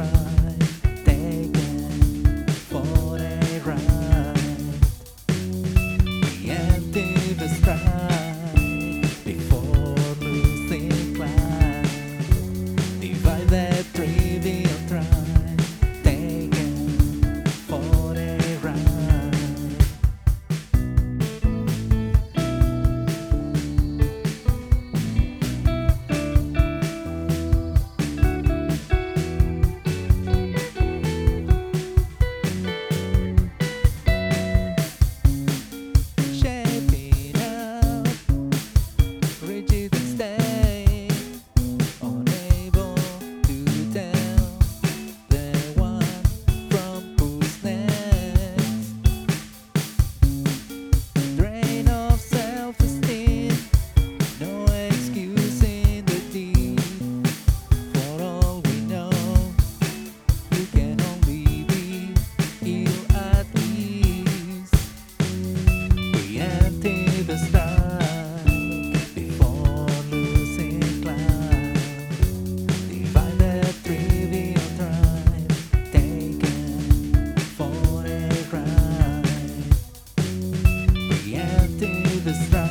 cry. cause I